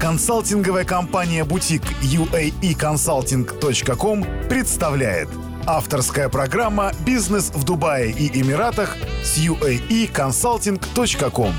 Консалтинговая компания «Бутик» uaeconsulting.com представляет. Авторская программа «Бизнес в Дубае и Эмиратах» с uaeconsulting.com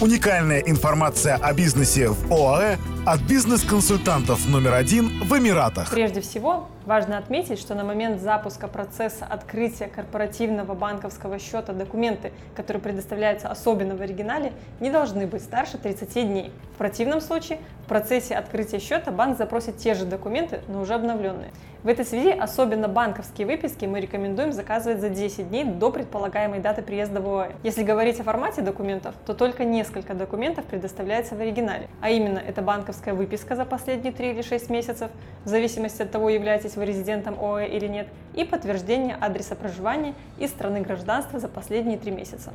Уникальная информация о бизнесе в ОАЭ от бизнес-консультантов номер один в Эмиратах. Прежде всего, важно отметить, что на момент запуска процесса открытия корпоративного банковского счета документы, которые предоставляются особенно в оригинале, не должны быть старше 30 дней. В противном случае в процессе открытия счета банк запросит те же документы, но уже обновленные. В этой связи особенно банковские выписки мы рекомендуем заказывать за 10 дней до предполагаемой даты приезда в ОАЭ. Если говорить о формате документов, то только несколько документов предоставляется в оригинале, а именно это банковская выписка за последние 3 или 6 месяцев, в зависимости от того, являетесь вы резидентом ОАЭ или нет, и подтверждение адреса проживания и страны гражданства за последние 3 месяца.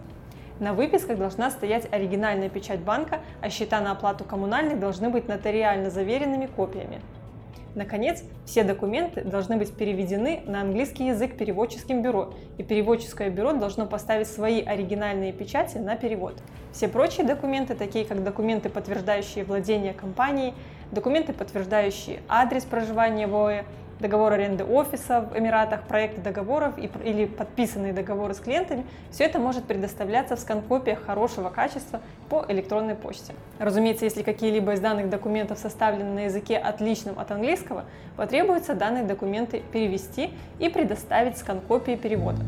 На выписках должна стоять оригинальная печать банка, а счета на оплату коммунальных должны быть нотариально заверенными копиями. Наконец, все документы должны быть переведены на английский язык переводческим бюро, и переводческое бюро должно поставить свои оригинальные печати на перевод. Все прочие документы, такие как документы, подтверждающие владение компанией, документы, подтверждающие адрес проживания в ОЭ, договор аренды офиса в Эмиратах, проекты договоров и, или подписанные договоры с клиентами, все это может предоставляться в скан-копиях хорошего качества по электронной почте. Разумеется, если какие-либо из данных документов составлены на языке отличном от английского, потребуется данные документы перевести и предоставить скан-копии перевода.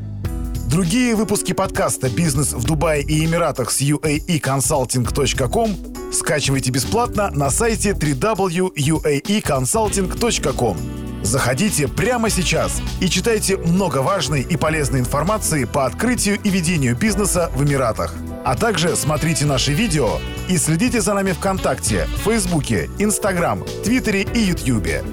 Другие выпуски подкаста «Бизнес в Дубае и Эмиратах» с uaeconsulting.com скачивайте бесплатно на сайте www.uaeconsulting.com. Заходите прямо сейчас и читайте много важной и полезной информации по открытию и ведению бизнеса в Эмиратах. А также смотрите наши видео и следите за нами ВКонтакте, Фейсбуке, Инстаграм, Твиттере и Ютьюбе.